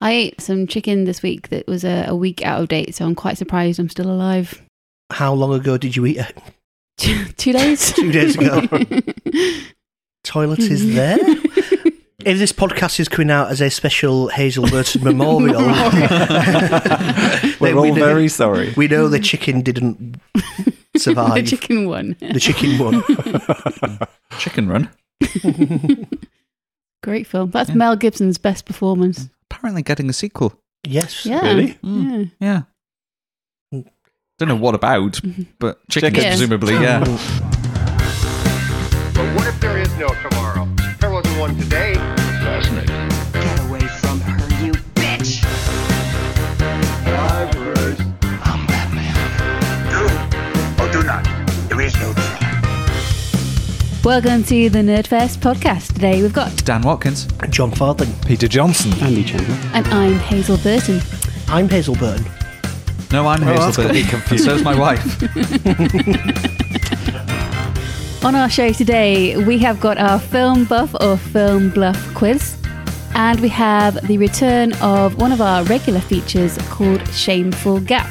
I ate some chicken this week that was a, a week out of date, so I'm quite surprised I'm still alive. How long ago did you eat it? Two days? Two days ago. Toilet is there. If this podcast is coming out as a special Hazel Burton memorial, We're all we, know, very sorry. we know the chicken didn't survive. the chicken one. The chicken won. Chicken Run. Great film. That's Yeah. Mel Gibson's best performance. Apparently getting a sequel. Yes. Yeah. Really? Mm. Yeah. Yeah. Don't know what about, but chicken, Chicken. presumably, yeah. But what if there is no tomorrow? There wasn't one today. Fascinating. Welcome to the Nerdfest podcast. Today we've got, Dan Watkins. Jon Farthing. Peter Johnson. Andy Chandler. and I'm Hazel Burton. I'm Hazel Burton. No, I'm Oh, Hazel that's got Burton. me And confused. so's my wife. On our show today, we have got our film buff or film bluff quiz, and we have the return of one of our regular features called Shameful Gap.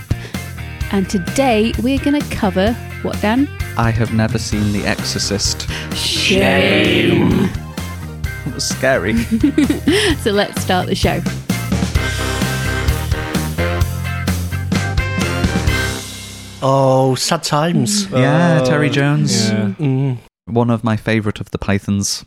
And today we're going to cover what, Dan? I have never seen The Exorcist. Shame. It was scary. So let's start the show. Oh, sad times. yeah, Terry Jones. Yeah. Mm. One of my favourite of the Pythons.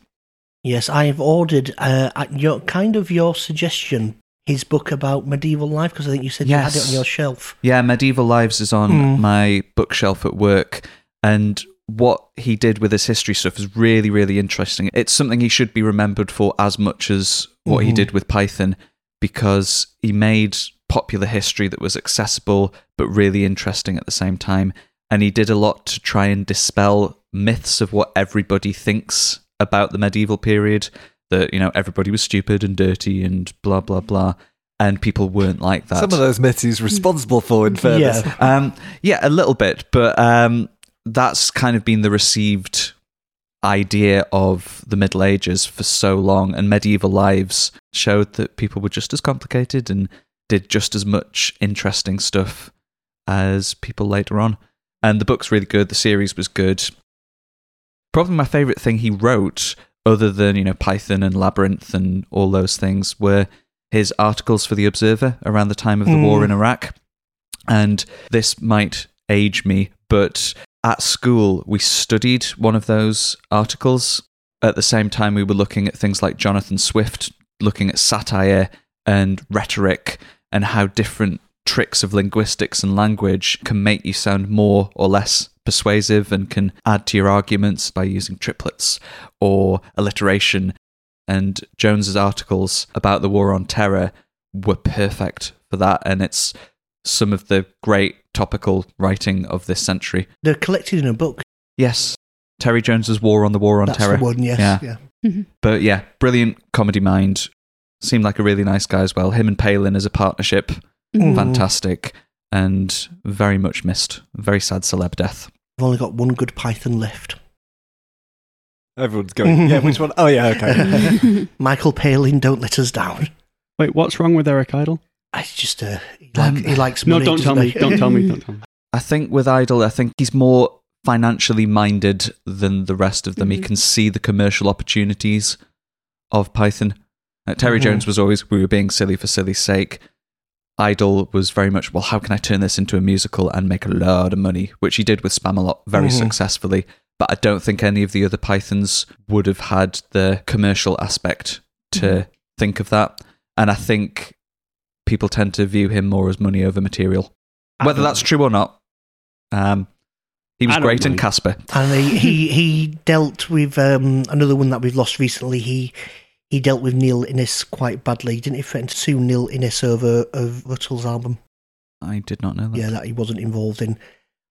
Yes, I have ordered uh, at your kind of your suggestion his book about medieval life because I think you said you had it on your shelf. Yeah, Medieval Lives is on Mm. my bookshelf at work. And what he did with his history stuff is really, really interesting. It's something he should be remembered for as much as what he Mhm. did with Python because he made popular history that was accessible but really interesting at the same time. And he did a lot to try and dispel myths of what everybody thinks about the medieval period that, you know, everybody was stupid and dirty and blah, blah, blah. And people weren't like that. Some of those myths he's responsible for, in fairness. Yeah. Um, yeah, a little bit, but um, that's kind of been the received idea of the Middle Ages for so long, and medieval lives showed that people were just as complicated and did just as much interesting stuff as people later on. And the book's really good. The series was good. Probably my favorite thing he wrote, other than you know Python and Labyrinth and all those things, were his articles for the Observer around the time of the war Mm. in Iraq. And this might age me, but at school we studied one of those articles. At the same time, we were looking at things like Jonathan Swift, looking at satire and rhetoric and how different tricks of linguistics and language can make you sound more or less persuasive and can add to your arguments by using triplets or alliteration. And Jones's articles about the war on terror were perfect for that. And it's some of the great topical writing of this century. They're collected in a book. Yes, Terry Jones's War on the War on That's Terror. the one, yes. Yeah. Yeah. But yeah, brilliant comedy mind. Seemed like a really nice guy as well. Him and Palin as a partnership, Mm. fantastic, and very much missed. Very sad celeb death. I've only got one good Python left. Everyone's going, yeah, which one? Oh, yeah, okay. Michael Palin, don't let us down. Wait, what's wrong with Eric Idle? It's just uh, he, like, Um, he likes No, money. don't tell doesn't me. he? Don't tell me. Don't tell me. I think with Idle, I think he's more financially minded than the rest of them. He Mhm. can see the commercial opportunities of Python. Uh, Terry Mhm. Jones was always, we were being silly for silly's sake. Idle was very much, well, how can I turn this into a musical and make a lot of money? Which he did with Spamalot very Mhm. successfully. But I don't think any of the other Pythons would have had the commercial aspect to think of that. And I think people tend to view him more as money over material. Whether that's true or not, um, he was I don't great in. Casper. And he, he, he dealt with um, another one that we've lost recently. He he dealt with Neil Innes quite badly, didn't he? Threaten to sue Neil Innes over of Rutle's album. I did not know that. Yeah, that he wasn't involved in.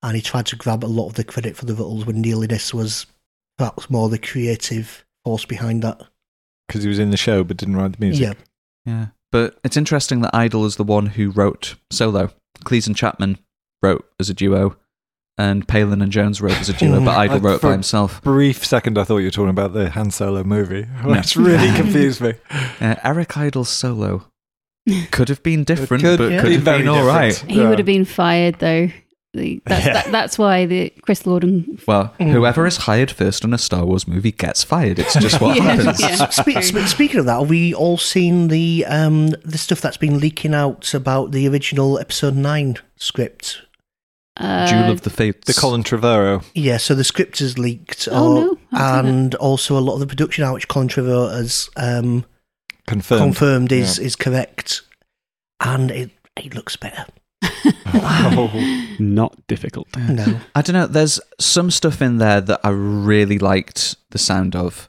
And he tried to grab a lot of the credit for the Rutles when Neil Innes was perhaps more the creative force behind that. Because he was in the show but didn't write the music. Yeah. Yeah. But it's interesting that Idle is the one who wrote solo. Cleese and Chapman wrote as a duo, and Palin and Jones wrote as a duo, but Idle I- wrote for- by himself. Brief second, I thought you were talking about the Han Solo movie, which really confused me. Uh, Eric Idle's solo Could have been different, Could but be could have very been all right. He Yeah. would have been fired though. The- That's, Yeah. that, that's why the Chris Lord Well, whoever is hired first on a Star Wars movie gets fired. It's just what Yeah, happens. yeah. Spe- spe- speaking of that, have we all seen the um, the stuff that's been leaking out about the original Episode Nine script? uh, Duel of the Fates. The Colin Trevorrow. Yeah, so the script is leaked, Oh, no, and also a lot of the production out which Colin Trevorrow has um, Confirmed. confirmed is is correct, and it it looks better. Oh. Not difficult. No, I don't know. There's some stuff in there that I really liked the sound of.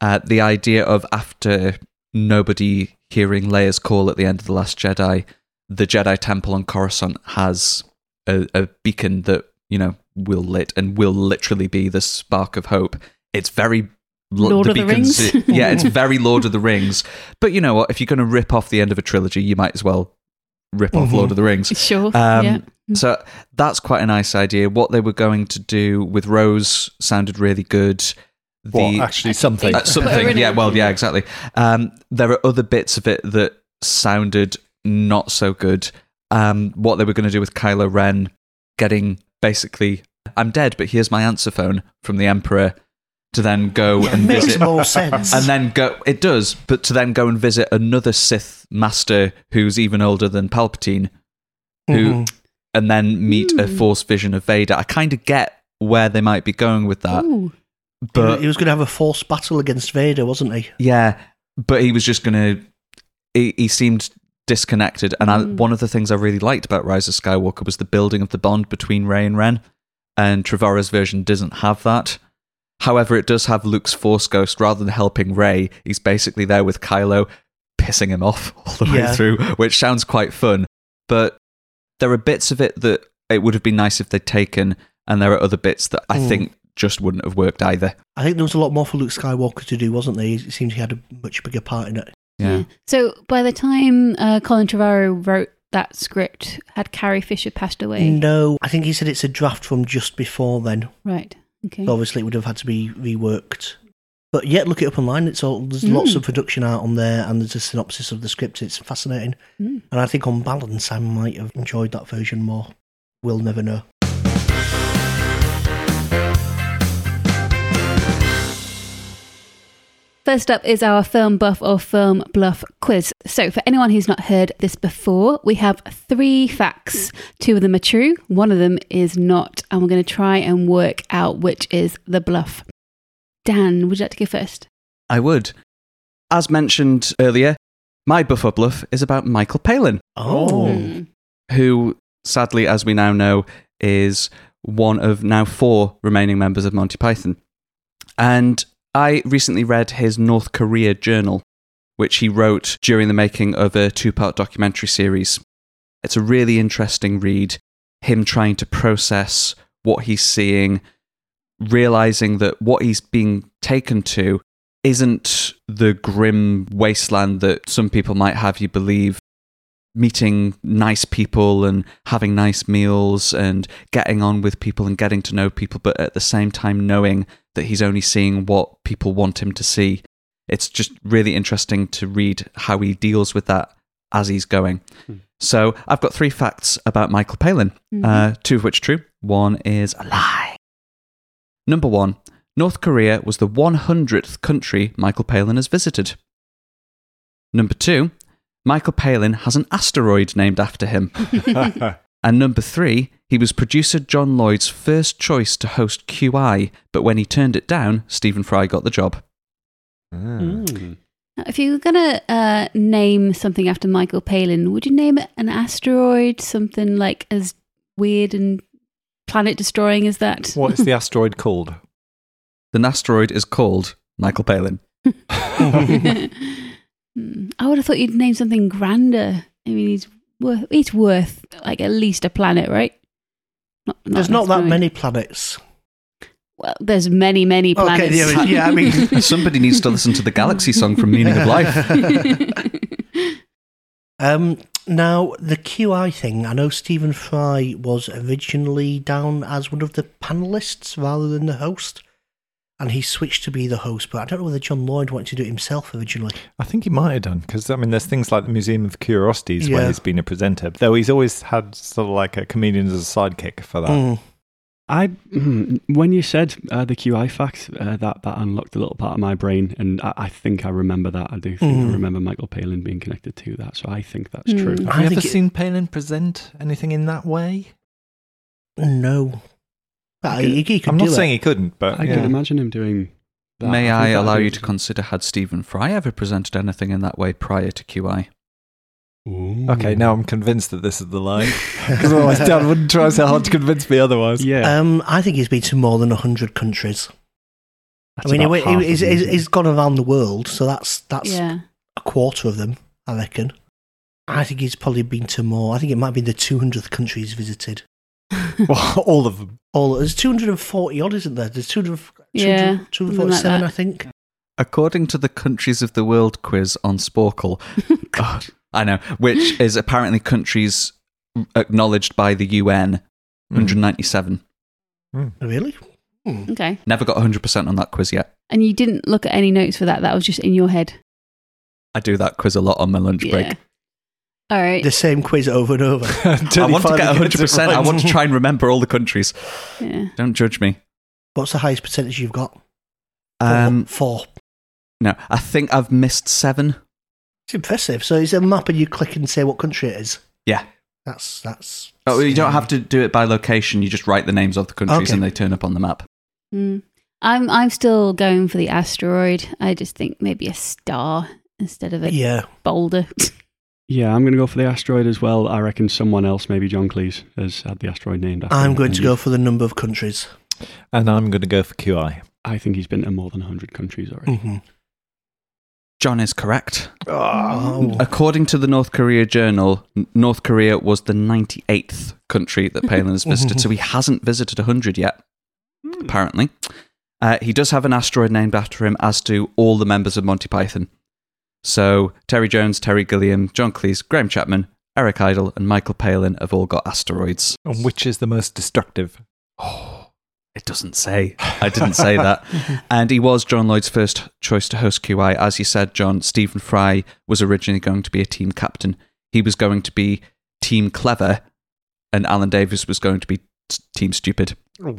Uh, the idea of after nobody hearing Leia's call at the end of The Last Jedi, the Jedi Temple on Coruscant has a, a beacon that, you know, will lit and will literally be the spark of hope. It's very. Lord of the beacon's- Rings? yeah, it's very Lord of the Rings. But you know what? If you're going to rip off the end of a trilogy, you might as well rip off Mhm. Lord of the Rings. Sure. Um, yeah. So that's quite a nice idea. What they were going to do with Rose sounded really good. The What, actually something. uh, something, yeah, well, yeah, exactly. Um, there are other bits of it that sounded not so good. Um, what they were going to do with Kylo Ren, getting basically, I'm dead, but here's my answer phone from the Emperor, to then go and makes visit more sense. and then go it does but to then go and visit another sith master who's even older than palpatine who Mhm. And then meet a Hmm. force vision of vader i kind of get where they might be going with that Ooh. but he was going to have a Force battle against Vader, wasn't he? yeah but he was just gonna he, he seemed disconnected and I, Mm. one of the things i really liked about rise of skywalker was the building of the bond between rey and ren and trevorrow's version doesn't have that However, it does have Luke's Force Ghost. Rather than helping Rey, he's basically there with Kylo, pissing him off all the way through, which sounds quite fun. But there are bits of it that it would have been nice if they'd taken, and there are other bits that I Mm. think just wouldn't have worked either. I think there was a lot more for Luke Skywalker to do, wasn't there? It seems he had a much bigger part in it. Yeah. So by the time uh, Colin Trevorrow wrote that script, had Carrie Fisher passed away? No, I think he said it's a draft from just before then. Right. Okay. So obviously, it would have had to be reworked. But yet, look it up online. It's all there's lots Mm. of production art on there, and there's a synopsis of the script. It's fascinating, Mm. and I think on balance, I might have enjoyed that version more. We'll never know. First up is our film buff or film bluff quiz. So, for anyone who's not heard this before, we have three facts. Two of them are true, one of them is not, and we're going to try and work out which is the bluff. Dan, would you like to go first? I would. As mentioned earlier, my Buff or Bluff is about Michael Palin. Oh, Hmm. who, sadly, as we now know, is one of now four remaining members of Monty Python. And I recently read his North Korea journal, which he wrote during the making of a two part documentary series. It's a really interesting read, him trying to process what he's seeing, realizing that what he's being taken to isn't the grim wasteland that some people might have you believe meeting nice people and having nice meals and getting on with people and getting to know people, but at the same time knowing that he's only seeing what people want him to see. It's just really interesting to read how he deals with that as he's going. So I've got three facts about Michael Palin, uh, two of which are true. One is a lie. Number one, North Korea was the 100th country Michael Palin has visited. Number two, Michael Palin has an asteroid named after him. And number three, he was producer John Lloyd's first choice to host QI, but when he turned it down, Stephen Fry got the job. Mm. Now, if you were going to uh, name something after Michael Palin, would you name it an asteroid? Something like as weird and planet destroying is that? what is the asteroid called? The asteroid is called Michael Palin. I would have thought you'd name something grander. I mean, he's worth, he's worth like at least a planet, right? Not, there's not that asteroid. many planets. Well, there's many, many planets. Okay, yeah, yeah, I mean, Somebody needs to listen to the Galaxy song from Meaning of Life. um, now the QI thing. I know Stephen Fry was originally down as one of the panelists rather than the host. and he switched to be the host. But I don't know whether John Lloyd wanted to do it himself originally. I think he might have done because I mean, there's things like the Museum of Curiosities where he's been a presenter, though he's always had sort of like a comedian as a sidekick for that. Mm. I mm, when you said uh, the QI fact, uh, that that unlocked a little part of my brain, and I, I think I remember that. I do think I Mm. remember Michael Palin being connected to that, so I think that's Mm. true. Have I you ever it- seen Palin present anything in that way? No, but Okay. he, he I'm not it. saying he couldn't, but I yeah. can imagine him doing. That. May think I allow you to consider had Stephen Fry ever presented anything in that way prior to QI? Ooh. Okay, now I'm convinced that this is the line. Because otherwise, Dan wouldn't try so hard to convince me otherwise. Yeah, Um, I think he's been to more than hundred countries. that's I mean, he, about went- half he, he's, of them, he's, isn't he's gone around the world, so that's that's Yeah. a quarter of them, I reckon. I think he's probably been to more. I think it might be the 200th country he's visited. Well, all of them. All there's 240 odd, isn't there? There's 200, Yeah, 247, like. I think. According to the Countries of the World quiz on Sporcle, oh, I know, which is apparently countries acknowledged by the UN, Hmm. 197. Really? Hmm. Okay. Never got 100% on that quiz yet. And you didn't look at any notes for that. That was just in your head. I do that quiz a lot on my lunch break. All right. The same quiz over and over. I want to get 100%. I want to try and remember all the countries. Yeah. Don't judge me. What's the highest percentage you've got? Um, Four. no, I think I've missed seven. It's impressive. So it's a map and you click and say what country it is. Yeah. That's that's. Oh, you don't have to do it by location. You just write the names of the countries Okay. and they turn up on the map. Mm. I'm I'm still going for the asteroid. I just think maybe a star instead of a Yeah. boulder. Yeah, I'm going to go for the asteroid as well. I reckon someone else, maybe John Cleese, has had the asteroid named after I'm him. going to And go for the number of countries. And I'm going to go for QI. I think he's been to more than 100 countries already. hmm Jon is correct. Oh. According to the North Korea Journal, North Korea was the 98th country that Palin has visited, so he hasn't visited 100 yet, apparently. Uh, he does have an asteroid named after him, as do all the members of Monty Python. So Terry Jones, Terry Gilliam, John Cleese, Graham Chapman, Eric Idle, and Michael Palin have all got asteroids. And which is the most destructive? Oh, it doesn't say. I didn't say that. And he was John Lloyd's first choice to host QI. As you said, Jon, Stephen Fry was originally going to be a team captain. He was going to be Team Clever, and Alan Davies was going to be t- Team Stupid.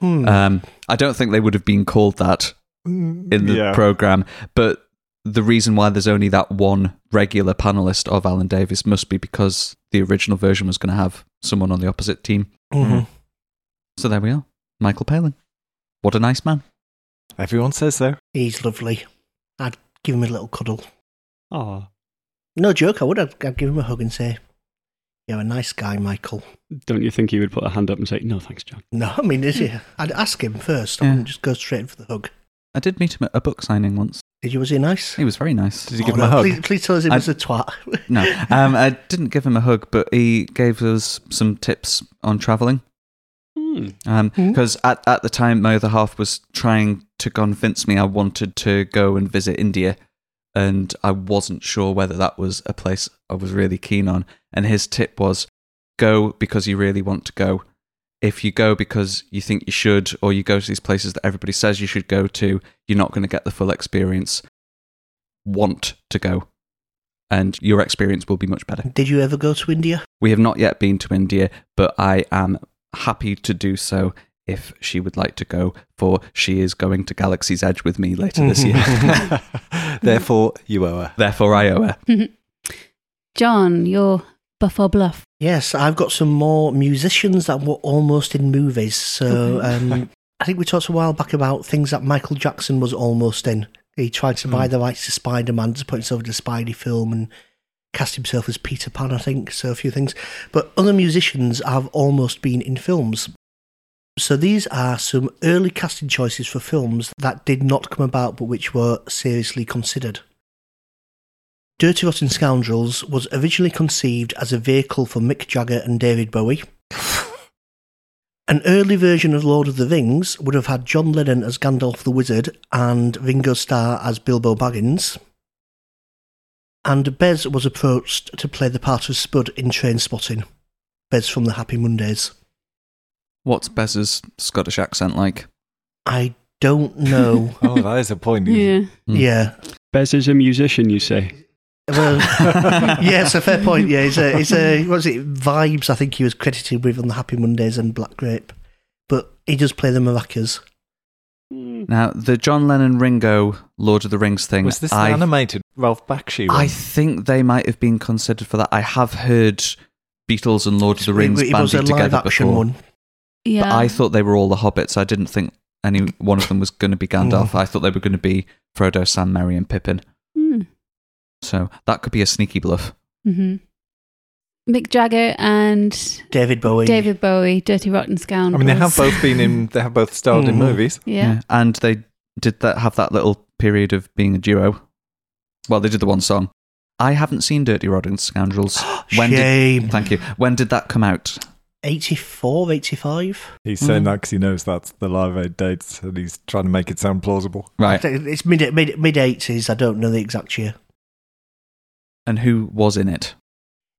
Hmm. Um, I don't think they would have been called that in the Yeah. program, but the reason why there's only that one regular panelist of Alan Davies must be because the original version was going to have someone on the opposite team. Mhm. So there we are. Michael Palin. What a nice man. Everyone says so. He's lovely. I'd give him a little cuddle. Oh, No joke, I would. I'd, I'd give him a hug and say, You're a nice guy, Michael. don't you think he would put a hand up and say, no, thanks, Jon? No, I mean, is he? I'd ask him first. I Yeah. wouldn't just go straight in for the hug. I did meet him at a book signing once. Did you? Was he nice? He was very nice. Did you Oh, give him no, a hug? Please, please tell us he I- was a twat. No, um, I didn't give him a hug, but he gave us some tips on traveling. Um, hmm. hmm. Because at, at the time, my other half was trying to convince me I wanted to go and visit India, and I wasn't sure whether that was a place I was really keen on. And his tip was go because you really want to go. If you go because you think you should, or you go to these places that everybody says you should go to, you're not going to get the full experience. Want to go, and your experience will be much better. Did you ever go to India? We have not yet been to India, but I am happy to do so if she would like to go, for she is going to Galaxy's Edge with me later this year. Therefore, you owe her. Therefore, I owe her. Jon, you're buff or bluff. Yes, I've got some more musicians that were almost in movies. So um, I think we talked a while back about things that Michael Jackson was almost in. He tried to buy the rights to Spider Man to put himself in a Spidey film and cast himself as Peter Pan, I think. So a few things. But other musicians have almost been in films. So these are some early casting choices for films that did not come about but which were seriously considered. Dirty Rotten Scoundrels was originally conceived as a vehicle for Mick Jagger and David Bowie. An early version of Lord of the Rings would have had John Lennon as Gandalf the Wizard and Ringo Starr as Bilbo Baggins. And Bez was approached to play the part of Spud in Train Spotting. Bez from the Happy Mondays. What's Bez's Scottish accent like? I don't know. Oh, that is a point. Yeah. Hmm. yeah. Bez is a musician, you say? Well, yeah, it's a fair point. Yeah, it's a, it's a, what was it? Vibes, I think he was credited with on the Happy Mondays and Black Grape. But he does play the maracas. Now, the John Lennon Ringo Lord of the Rings thing. Was this the I, animated Ralph Bakshi one? I think they might have been considered for that. I have heard Beatles and Lord of the Rings it, it was a live together before. one. Yeah. But I thought they were all the hobbits. I didn't think any one of them was going to be Gandalf. I thought they were going to be Frodo, Sam, Merry, and Pippin. Hmm. So that could be a sneaky bluff. hmm Mick Jagger and David Bowie. David Bowie, Dirty Rotten Scoundrel I mean, they have both been in. They have both starred in Mhm. movies. Yeah. And they did that have that little period of being a duo. Well, they did the one song. I haven't seen Dirty Rotten Scoundrels. When did, Shame. thank you. When did that come out? 84, 85? He's saying Mm. that because he knows that's the live aid dates, and he's trying to make it sound plausible. Right. It's mid mid mid 80s. I don't know the exact year. And who was in it?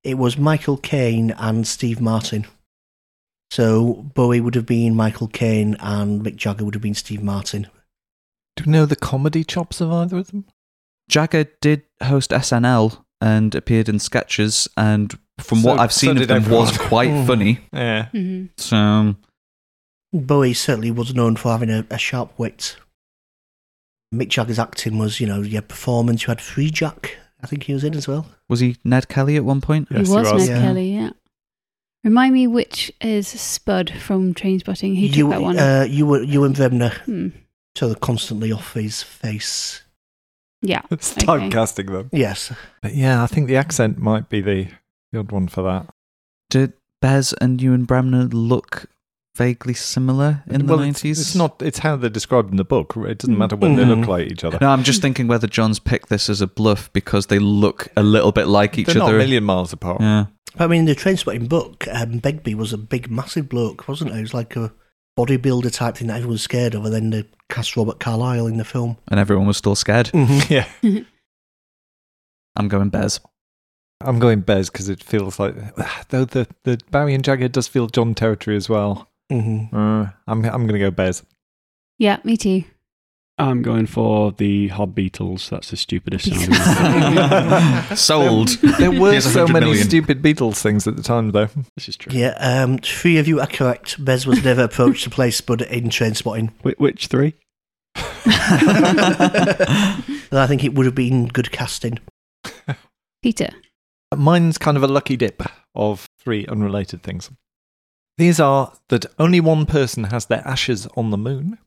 It was Michael Caine and Steve Martin. So Bowie would have been Michael Caine and Mick Jagger would have been Steve Martin. Do you know the comedy chops of either of them? Jagger did host SNL and appeared in sketches, and from So- what I've so seen of did them, everyone. was quite Mm. funny. Yeah. hmm So Bowie certainly was known for having a, a sharp wit. Mick Jagger's acting was, you know, your performance. You had Freejack, I think he was in as well. was he Ned Kelly at one point? Yes, he was, Ned Yeah. Kelly, yeah. Remind me which is Spud from Trainspotting. He took you, that one. Uh, you were Ewan Bremner, Hmm. so they're constantly off his face. Yeah. It's Okay. typecasting them. Yes, But yeah, I think the accent might be the, the odd one for that. Did Bez and Ewan Bremner look vaguely similar in the well, it's- nineties? It's, not. It's how they're described in the book. It doesn't matter when they Mhm. look like each other. No, I'm just thinking whether Jon's picked this as a bluff because they look a little bit like each they're not other. a million miles apart. yeah. I mean the Trainspotting book, um, Begbie was a big, massive bloke, wasn't he? He was like a bodybuilder type thing that everyone was scared of, and then they cast Robert Carlyle in the film. And everyone was still scared. yeah. I'm going Bez. I'm going Bez because it feels like though the the Barry and Jagger does feel Jon territory as well. hmm Uh, I'm I'm going to go Bez. Yeah, me too. I'm going for the Hob Beatles. That's the stupidest sounding. Sold. There were Here's so many million. stupid Beatles things at the time, though. this is true. Yeah, um, three of you are correct. Bez was never approached to play Spud in Trainspotting. Wh- which three? I think it would have been good casting. Peter. Mine's kind of a lucky dip of three unrelated things. These are that only one person has their ashes on the moon.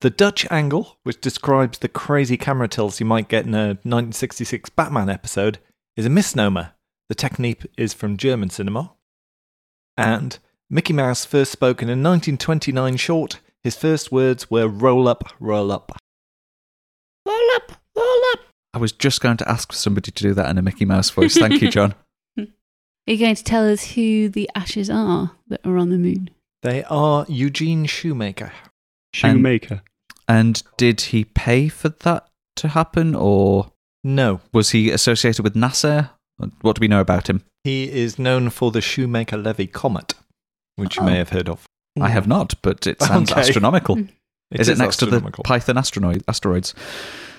The Dutch angle, which describes the crazy camera tilts you might get in a 1966 Batman episode, is a misnomer. The technique is from German cinema. And Mickey Mouse first spoke in a 1929 short. His first words were roll up, roll up. Roll up, roll up. I was just going to ask for somebody to do that in a Mickey Mouse voice. Thank you, Jon. Are you going to tell us who the ashes are that are on the moon? They are Eugene Shoemaker. Shoemaker. And did he pay for that to happen, or No, was he associated with NASA? What do we know about him? He is known for the Shoemaker Levy Comet, which you Oh. may have heard of. I have not, but it sounds Okay. astronomical. Mm. is it next to the. Python asteroid, asteroids?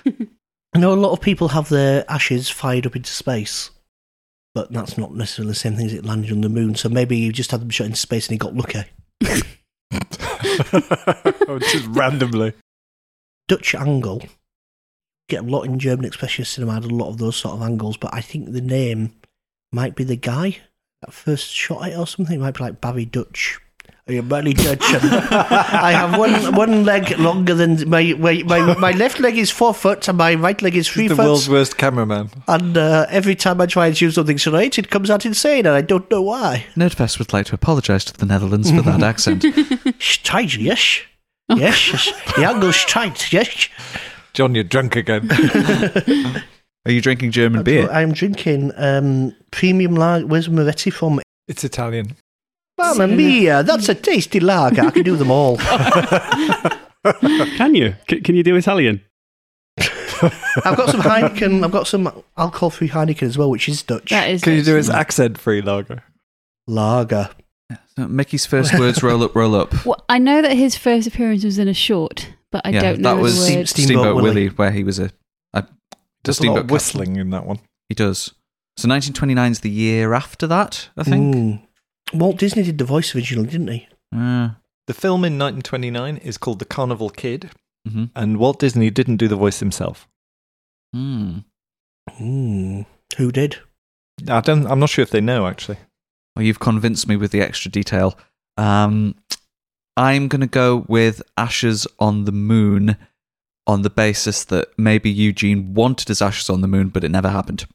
I know a lot of people have their ashes fired up into space, but that's not necessarily the same thing as it landed on the moon. So maybe you just had them shot into space and he got lucky. Just randomly. Dutch angle. Get a lot in German expressionist cinema. Had a lot of those sort of angles, but I think the name might be the guy that first shot it or something. It might be like Barry Dutch. Are you Barry Dutch? I have one one leg longer than my my, my my left leg is four foot and my right leg is three the world's worst cameraman. And uh, every time I try and do something straight, it comes out insane, and I don't know why. Nerdfest would like to apologise to the Netherlands for that accent. Straight, yes. Yes, yes. the angle's tight. yes. Jon, you're drunk again. Are you drinking German beer? I'm drinking um, premium lager. Where's Moretti from? it's Italian. Mamma mia, that's a tasty lager. I can do them all. Can you? C- can you do Italian? I've got some Heineken. I've got some alcohol-free Heineken as well, which is Dutch. That is. Can you do his accent free lager? lager. So Mickey's first words roll up, roll up. Well, I know that his first appearance was in a short, but I yeah, don't know that was the Steam- words. Steamboat Steamboat, Willie. Willie. where he was a, a the There's a lot steamboat of whistling in that one. He does. So 1929 is the year after that, I think. Mm. Walt Disney did the voice originally, didn't he? Uh, The film in 1929 is called The Carnival Kid, mhm. and Walt Disney didn't do the voice himself. Hmm. Mm. Who did? I don't. I'm not sure if they know actually. Well, you've convinced me with the extra detail. Um, I'm going to go with Ashes on the Moon on the basis that maybe Eugene wanted his Ashes on the Moon, but it never happened.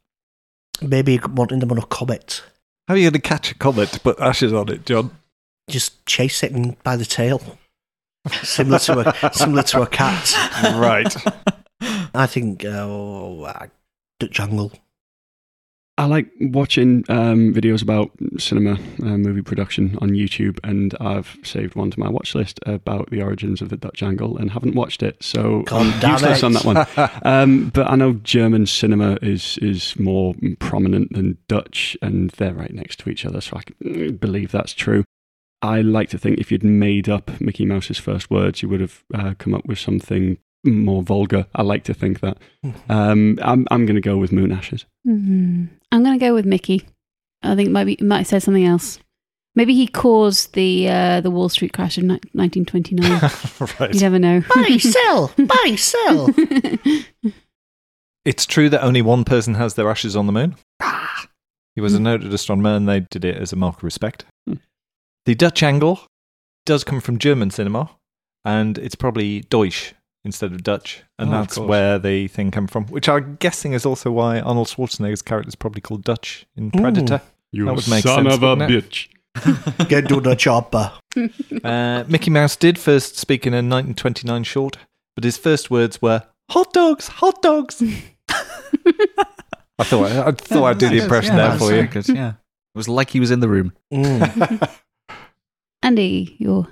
Maybe wanting them on a comet. How are you going to catch a comet to put ashes on it, Jon? Just chase it by the tail. similar to a similar to a cat. right. I think uh, uh, Dutch Angle. I like watching um, videos about cinema uh, movie production on YouTube, and I've saved one to my watch list about the origins of the Dutch angle, and haven't watched it, so God I'm useless it. on that one. Um, but I know German cinema is is more prominent than Dutch, and they're right next to each other, so I mm, believe that's true. I like to think if you'd made up Mickey Mouse's first words, you would have uh, come up with something more vulgar. I like to think that. Um, I'm I'm going to go with Moon Ashes. Mhm. I'm going to go with Mickey. I think maybe might have said something else. Maybe he caused the uh, the Wall Street crash of ni- 1929. right. you never know. Buy, sell, buy, sell. It's true that only one person has their ashes on the moon. Ah. He was a noted astronomer, and they did it as a mark of respect. Hmm. The Dutch angle does come from German cinema, and it's probably Deutsch instead of Dutch, and Oh, that's where the thing came from. Which I'm guessing is also why Arnold Schwarzenegger's character is probably called Dutch in Predator. You That would make son sense, of a bitch. Get to the chopper. Uh, Mickey Mouse did first speak in a 1929 short, but his first words were "hot dogs, hot dogs." I thought I, thought I'd do the impression Yeah, there for you. very good, Yeah. It was like he was in the room. Mm. Andy, you're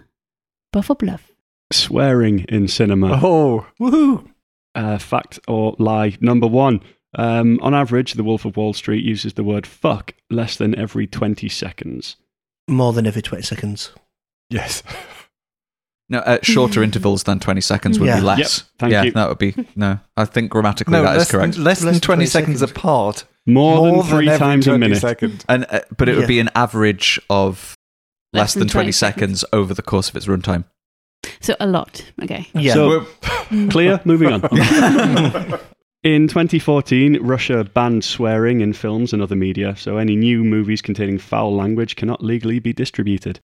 buff or bluff? Swearing in cinema. Oh, woohoo! Uh, fact or lie? Number one. Um, on average, The Wolf of Wall Street uses the word fuck less than every 20 seconds. More than every 20 seconds. Yes. No, at shorter intervals than 20 seconds would Yeah. be less. Yep, thank yeah, you. that would be. No, I think grammatically No, that is less, correct. Than, less, than 20 seconds, seconds. apart. More, than three every times a 20 minute. Seconds. And, uh, but it would Yeah. be an average of less, than 20, seconds. over the course of its runtime. So a lot. Okay. Yeah. So, clear? Moving on. In 2014, Russia banned swearing in films and other media, so any new movies containing foul language cannot legally be distributed.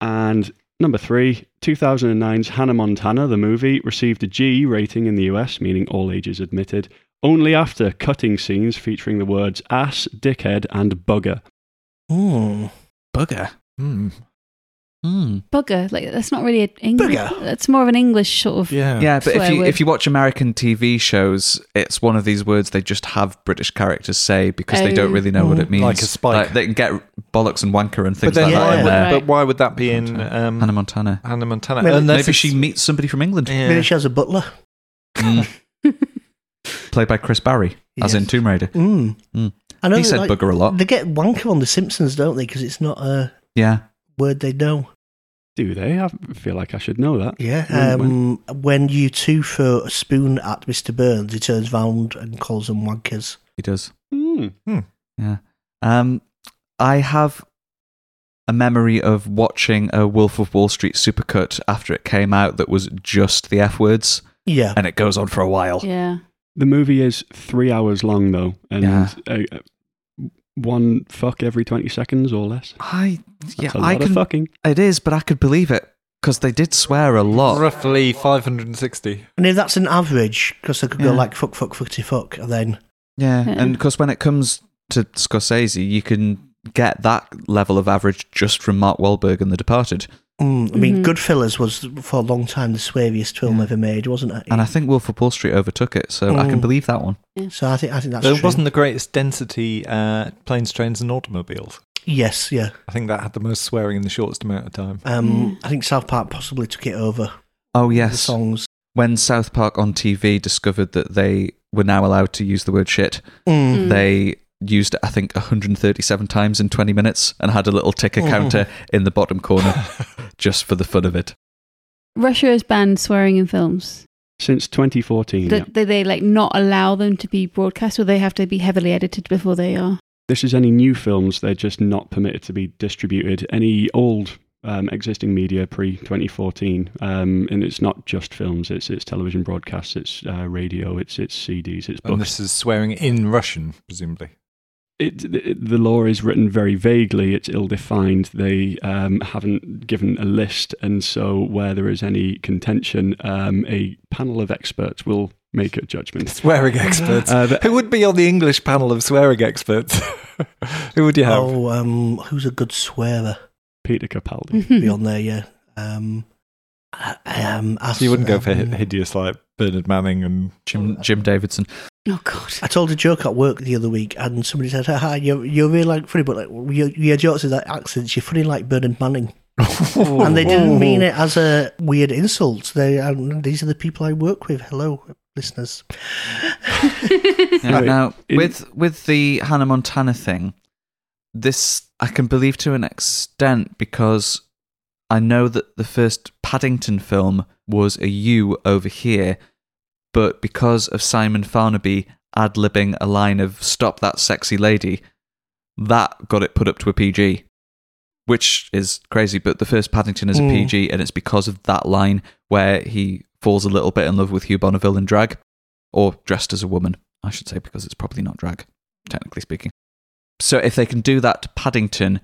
And number three, 2009's Hannah Montana, the movie, received a G rating in the US, meaning all ages admitted, only after cutting scenes featuring the words ass, dickhead, and bugger. Mm. Bugger. Hmm. Hmm. Bugger. Like that's not really an English. Bugger. That's more of an English sort of. Yeah. Yeah, but if you word. if you watch American TV shows, it's one of these words they just have British characters say because they don't Oh. really know what Mm. it means. Like a spike. they can get bollocks and wanker and things But then like why that in there. Right. but why would that be in um, Hannah Montana. Hannah Montana? Maybe- Unless Maybe she meets somebody from England, Yeah. Maybe she has a butler. Mm. played by Chris Barrie, as in Tomb Raider. Mm. Mm. I know He they said like- bugger a lot. They get wanker on The Simpsons, don't they? Because it's not a Yeah, word they know. Do they? I feel like I should know that. Yeah. When- Um, when U2 throw a spoon at Mr. Burns, he turns round and calls them wankers. he does. Hmm. Yeah. Um, I have a memory of watching a Wolf of Wall Street supercut after it came out that was just the F words, Yeah. and it goes on for a while. Yeah. The movie is three hours long, though, and Yeah. uh, one fuck every 20 seconds or less. I yeah, That's a I lot of can. fucking. It is, but I could believe it because they did swear a lot. roughly 560. And if that's an average, because they could go like fuck, fuck, fucky, fuck, and then Yeah, Yeah. and because when it comes to Scorsese, you can get that level of average just from Mark Wahlberg and The Departed. Mm, I mean, Mhm. Goodfellas was for a long time the sweariest film Yeah. ever made, wasn't it? And I think Wolf of Wall Street overtook it, so I can Mm. believe that one. so I think I think that's There true. wasn't the greatest density uh, planes, trains, and automobiles. Yes, yeah. I think that had the most swearing in the shortest amount of time. Um, I think South Park possibly took it over. Oh The yes, songs. when South Park on TV discovered that they were now allowed to use the word shit, Mm. Mm. they used it, I think, 137 times in 20 minutes and had a little ticker counter in the bottom corner just for the fun of it. Russia has banned swearing in films. Since 2014. Do, yeah. do they like not allow them to be broadcast, or they have to be heavily edited before they are? This is any new films, they're just not permitted to be distributed. Any old um, existing media pre 2014, um, and it's not just films, it's it's television broadcasts, it's uh, radio, it's it's CDs, it's And books. this is swearing in Russian, presumably. It, it, the law is written very vaguely. It's ill defined. They um, haven't given a list, and so where there is any contention, um, a panel of experts will make a judgment. Swearing experts. Uh, but- Who would be on the English panel of swearing experts? Who would you have? Oh, um, who's a good swearer? Peter Capaldi. Be on there, yeah. Um, I- um, so you wouldn't go for um, hi- hideous like Bernard Manning and Jim, Jim Davidson. Oh God. I told a joke at work the other week, and somebody said, "Ha you're you're really like funny, but like your, your jokes with that accent, you're funny like Bernard Manning." and they didn't mean it as a weird insult. They um, these are the people I work with. Hello, listeners. Yeah, Now, with with the Hannah Montana thing, this I can believe to an extent because I know that the first Paddington film was a U over here, but because of Simon Farnaby ad libbing a line of "Stop that sexy lady," that got it put up to a PG, which is crazy. But the first Paddington is a Mm. PG, and it's because of that line where he falls a little bit in love with Hugh Bonneville in drag, or dressed as a woman, I should say, because it's probably not drag, technically speaking. So if they can do that to Paddington,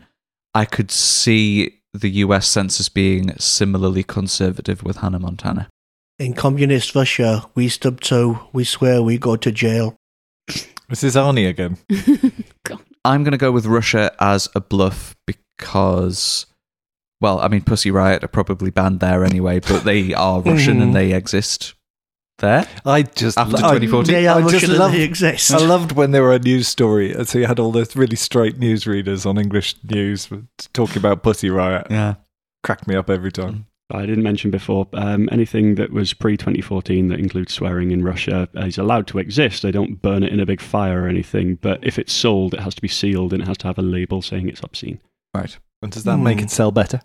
I could see the US census being similarly conservative with Hannah Montana. In communist Russia, we stub toe, we swear, we go to jail. this is Arnie again. I'm going to go with Russia as a bluff because, well, I mean, Pussy Riot are probably banned there anyway, but they are Russian and mm-hmm. they exist there. I just After I- 2014? They are I just Russian and love- they exist. I loved when they were a news story, uh, so you had all the really straight newsreaders on English news uh, talking about Pussy Riot. Yeah. Cracked me up every time. Mm. I didn't mention before, um, anything that was pre 2014 that includes swearing in Russia is allowed to exist. They don't burn it in a big fire or anything, but if it's sold, it has to be sealed and it has to have a label saying it's obscene. Right. And does that make Hmm. it sell better?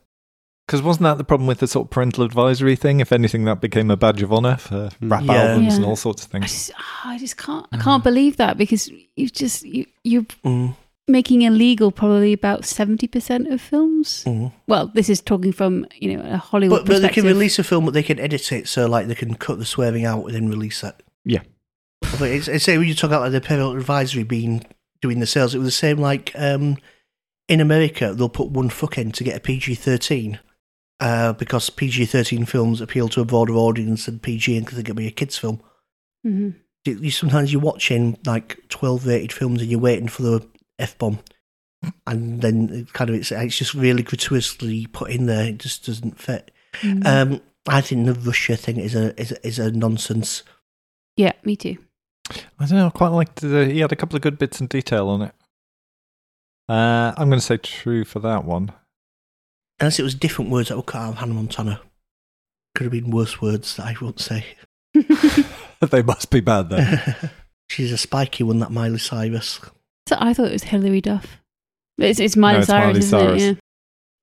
Because wasn't that the problem with the sort of parental advisory thing? If anything, that became a badge of honor for rap Yeah. albums and all sorts of I things. just, ah, I just can't. I can't believe that because you just you you're Mm, making illegal probably about seventy percent of films. mm. Well, this is talking from you know a Hollywood But, but they can release a film, but they can edit it so like they can cut the swearing out and then release it. Yeah. But it's, it's say when you talk about like the parental advisory being doing the sales, it was the same like um, in America they'll put one fuck in to get a PG thirteen. Uh, because PG thirteen films appeal to a broader audience than PG because they're going to be a kids film. Mhm. You, you sometimes you're watching like twelve rated films and you're waiting for the f bomb, and then it kind of it's it's just really gratuitously put in there. It just doesn't fit. Mhm. Um, I think the Russia thing is a is a, is a nonsense. yeah, me too. I don't know. I quite liked the. He had a couple of good bits and detail on it. Uh, I'm going to say true for that one. Unless it was different words that would cut out of Hannah Montana. Could have been worse words that I won't say. they must be bad then. She's a spiky one, that Miley Cyrus. So I thought it was Hilary Duff. It's it's Miley No, it's Cyrus, Miley isn't Cyrus. it? Yeah.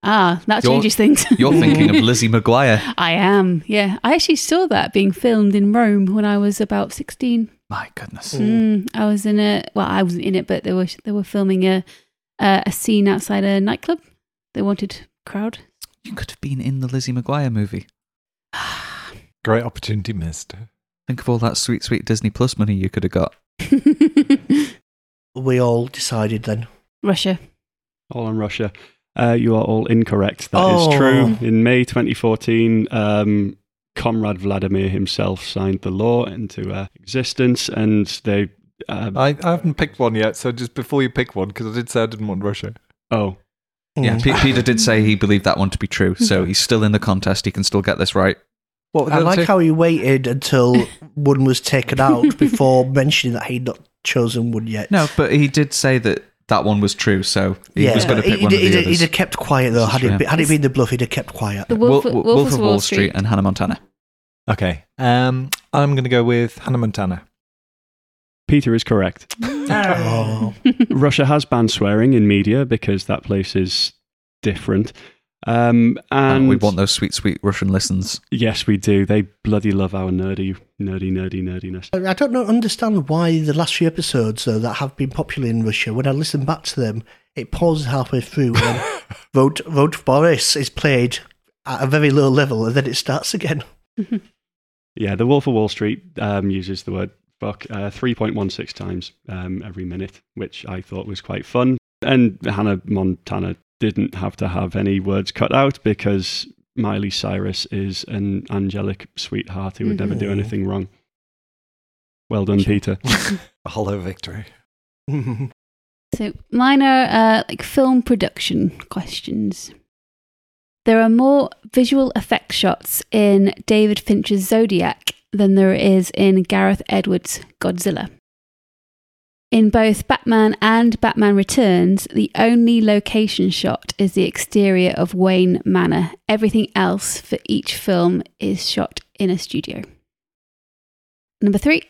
Ah, that You're- changes things. You're thinking of Lizzie McGuire. I am. Yeah, I actually saw that being filmed in Rome when I was about sixteen. My goodness. Mm, I was in a well, I wasn't in it, but they were they were filming a a, a scene outside a nightclub. They wanted crowd. You could have been in the Lizzie McGuire movie. Great opportunity missed. Think of all that sweet, sweet Disney Plus money you could have got. We all decided then. Russia. All on Russia. Uh, you are all incorrect. That is Oh. true. In May 2014, um, Comrade Vladimir himself signed the law into uh, existence, and they. Uh, I, I haven't picked one yet, so just before you pick one, because I did say I didn't want Russia. oh, Yeah. P- Peter did say he believed that one to be true, so he's still in the contest. He can still get this right. What I like how he waited until one was taken out before mentioning that he'd not chosen one yet. No, but he did say that that one was true, so he was going to pick he'd, one of he'd, the he'd others. have kept quiet though. Had This it, been, had it been the bluff, he'd have kept quiet. The Wolf, Wolf, Wolf of Wall Street and Hannah Montana. Okay, um, I'm going to go with Hannah Montana. Peter is correct. Oh. Russia has banned swearing in media because that place is different. Um, and And we want those sweet, sweet Russian listens. Yes, we do. They bloody love our nerdy, nerdy, nerdy, nerdiness. I don't know, understand why the last few episodes though that have been popular in Russia. When I listen back to them, it pauses halfway through when "Vote Vote for Boris" is played at a very low level, and then it starts again. Yeah, The Wolf of Wall Street um, uses the word fuck uh, 3.16 times um, every minute, which I thought was quite fun. And Hannah Montana didn't have to have any words cut out because Miley Cyrus is an angelic sweetheart who would never do Mhm. anything wrong. Well done, Peter. A hollow victory. So mine are uh, like film production questions. There are more visual effect shots in David Fincher's Zodiac than there is in Gareth Edwards' Godzilla. In both Batman and Batman Returns, the only location shot is the exterior of Wayne Manor. Everything else for each film is shot in a studio. Number three,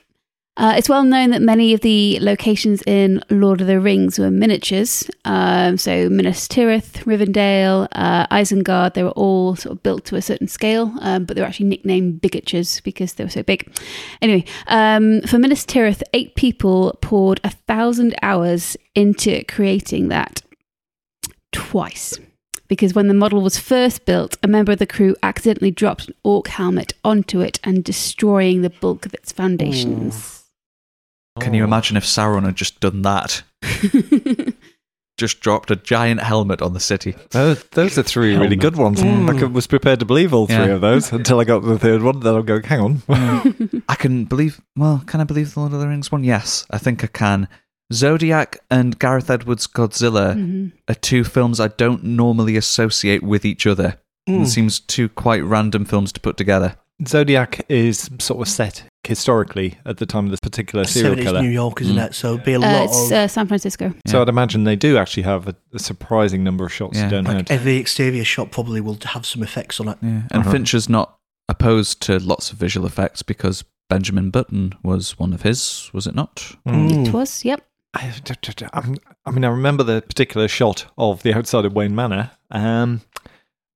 uh, it's well known that many of the locations in Lord of the Rings were miniatures. Um, so Minas Tirith, Rivendell, uh, Isengard, they were all sort of built to a certain scale, um, but they were actually nicknamed bigatures because they were so big. Anyway, um, for Minas Tirith, eight people poured a thousand hours into creating that twice. Because when the model was first built, a member of the crew accidentally dropped an orc helmet onto it and destroying the bulk of its foundations. Can you imagine if Sauron had just done that? Just dropped a giant helmet on the city. Those, those are three really good ones. Mm. I was prepared to believe all three Yeah. of those until I got to the third one. Then I'm going, hang on. I can believe. Well, can I believe the Lord of the Rings one? Yes, I think I can. Zodiac and Gareth Edwards' Godzilla Mhm. are two films I don't normally associate with each other. Mm. It seems two quite random films to put together. Zodiac is sort of set historically at the time of this particular serial killer. New York, isn't Mm. it? So it'd be a Uh, lot it's of uh, San Francisco. So I'd imagine they do actually have a, a surprising number of shots Yeah. don't like know. every exterior shot probably will have some effects on it. Yeah. And Uh-huh. Fincher's not opposed to lots of visual effects because Benjamin Button was one of his, was it not? Mm. It was, yep. I, I mean, I remember the particular shot of the outside of Wayne Manor, um,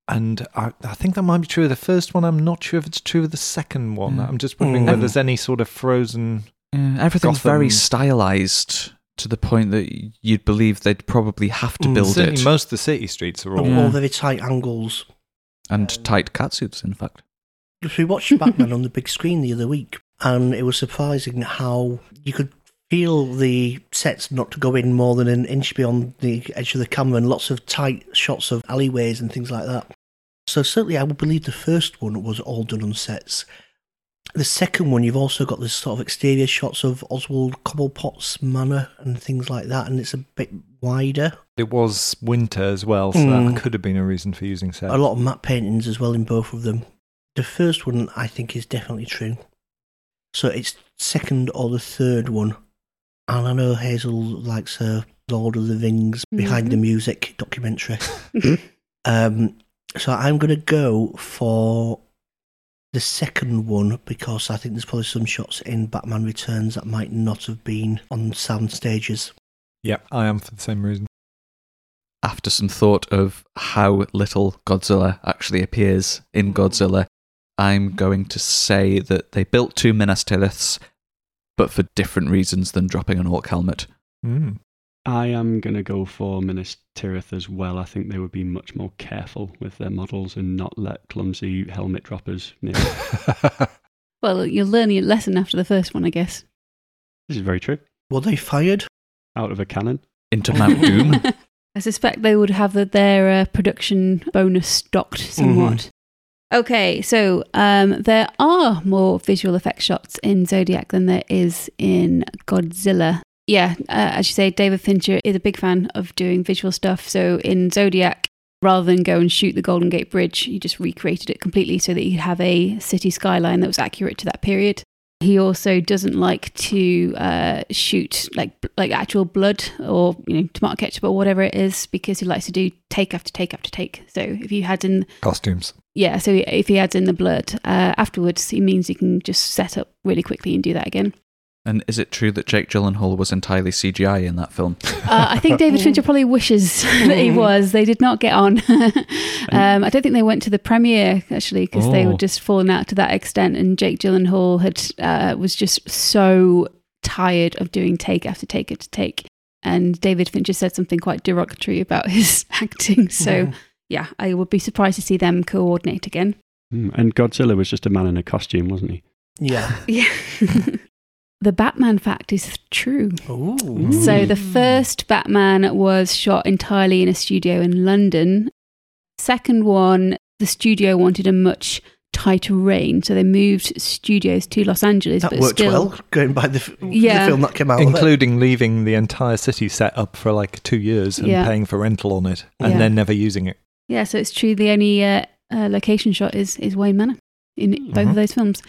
and I, I think that might be true of the first one. I'm not sure if it's true of the second one. Yeah. I'm just wondering Mm. whether there's any sort of frozen. Yeah, everything's very Gotham. stylized to the point that you'd believe they'd probably have to Mm. build Certainly, it. most of the city streets are all. All, Yeah. all very tight angles. and tight catsuits, in fact. We watched Batman on the big screen the other week, and it was surprising how you could feel the sets not to go in more than an inch beyond the edge of the camera, and lots of tight shots of alleyways and things like that. So certainly, I would believe the first one was all done on sets. The second one, you've also got this sort of exterior shots of Oswald Cobblepot's manor and things like that, and it's a bit wider. It was winter as well, so Mm. that could have been a reason for using sets. A lot of matte paintings as well in both of them. The first one, I think, is definitely true. So it's second or the third one. And I know Hazel likes her Lord of the Rings Behind the Music documentary. um, so I'm going to go for the second one because I think there's probably some shots in Batman Returns that might not have been on sound stages. Yeah, I am for the same reason. After some thought of how little Godzilla actually appears in Godzilla, I'm going to say that they built two Minas Tiriths, but for different reasons than dropping an orc helmet. Mm. I am going to go for Minas Tirith as well. I think they would be much more careful with their models and not let clumsy helmet droppers near. Well, you'll learn your lesson after the first one, I guess. this is very true. Were they fired? Out of a cannon. Into Mount Doom. I suspect they would have the, their uh, production bonus stocked somewhat. Okay, so um, there are more visual effect shots in Zodiac than there is in Godzilla. Yeah, uh, as you say, David Fincher is a big fan of doing visual stuff. So in Zodiac, rather than go and shoot the Golden Gate Bridge, he just recreated it completely so that he could have a city skyline that was accurate to that period. He also doesn't like to uh, shoot like like actual blood or you know tomato ketchup or whatever it is because he likes to do take after take after take. So if you had in Costumes. yeah, so if he adds in the blood uh, afterwards, it means you can just set up really quickly and do that again. And is it true that Jake Gyllenhaal was entirely CGI in that film? Uh, I think David Fincher probably wishes that he was. They did not get on. um, I don't think they went to the premiere actually because they Oh. were just falling out to that extent. And Jake Gyllenhaal had uh, was just so tired of doing take after take after take. And David Fincher said something quite derogatory about his acting. So yeah, I would be surprised to see them coordinate again. Hmm, And Godzilla was just a man in a costume, wasn't he? Yeah. Yeah. The Batman fact is true. Ooh. So the first Batman was shot entirely in a studio in London. Second one, the studio wanted a much tighter rein, so they moved studios to Los Angeles. That but worked still, well, going by the, Yeah. the film that came out of it. Including leaving the entire city set up for like two years and Yeah. paying for rental on it and Yeah. then never using it. Yeah, so it's true. The only uh, uh, location shot is is Wayne Manor in both Mhm. of those films.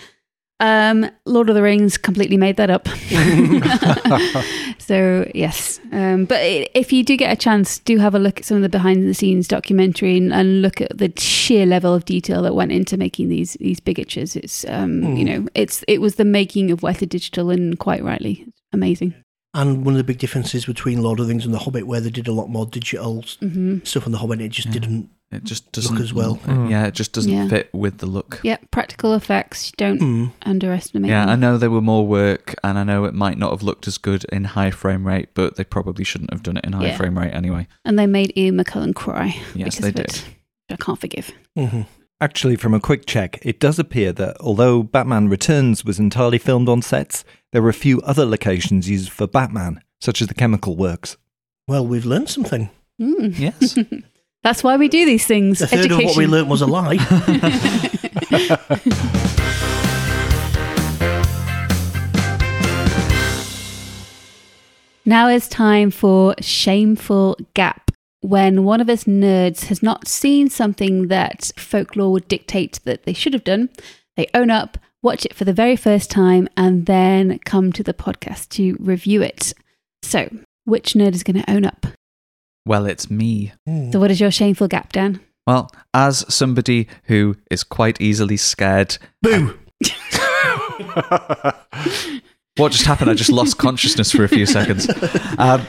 Um, Lord of the Rings completely made that up. so yes, um, but if you do get a chance, do have a look at some of the behind the scenes documentary and, and look at the sheer level of detail that went into making these these bigatures. It's um, you know, it's it was the making of Weta Digital, and quite rightly, amazing. And one of the big differences between Lord of the Rings and The Hobbit, where they did a lot more digital s- hmm stuff on The Hobbit, it just Yeah. didn't. It just doesn't look as well. Mm. Yeah, it just doesn't Yeah. fit with the look. Yeah, practical effects. Don't Mm. underestimate. Yeah, I know there were more work, and I know it might not have looked as good in high frame rate, but they probably shouldn't have done it in high Yeah. frame rate anyway. and they made Ian McKellen cry. Yes, because they did. it. I can't forgive. hmm Actually, from a quick check, it does appear that although Batman Returns was entirely filmed on sets, there were a few other locations used for Batman, such as the Chemical Works. Well, we've learned something. Mm. Yes. That's why we do these things. A third of what we learnt was a lie. now it's time for Shameful Gap. When one of us nerds has not seen something that folklore would dictate that they should have done, they own up, watch it for the very first time, and then come to the podcast to review it. So, which nerd is going to own up? Well, it's me. So, what is your shameful gap, Dan? Well, as somebody who is quite easily scared. Boo! What just happened? I just lost consciousness for a few seconds. Um,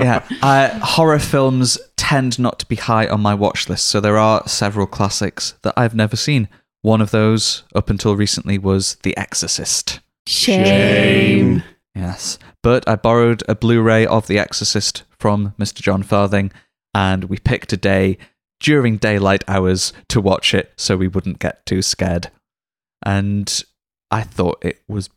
yeah, I, horror films tend not to be high on my watch list, so there are several classics that I've never seen. One of those, up until recently, was The Exorcist. Shame. Yes. But I borrowed a Blu ray of The Exorcist from Mr. Jon Farthing, and we picked a day during daylight hours to watch it so we wouldn't get too scared. And I thought it was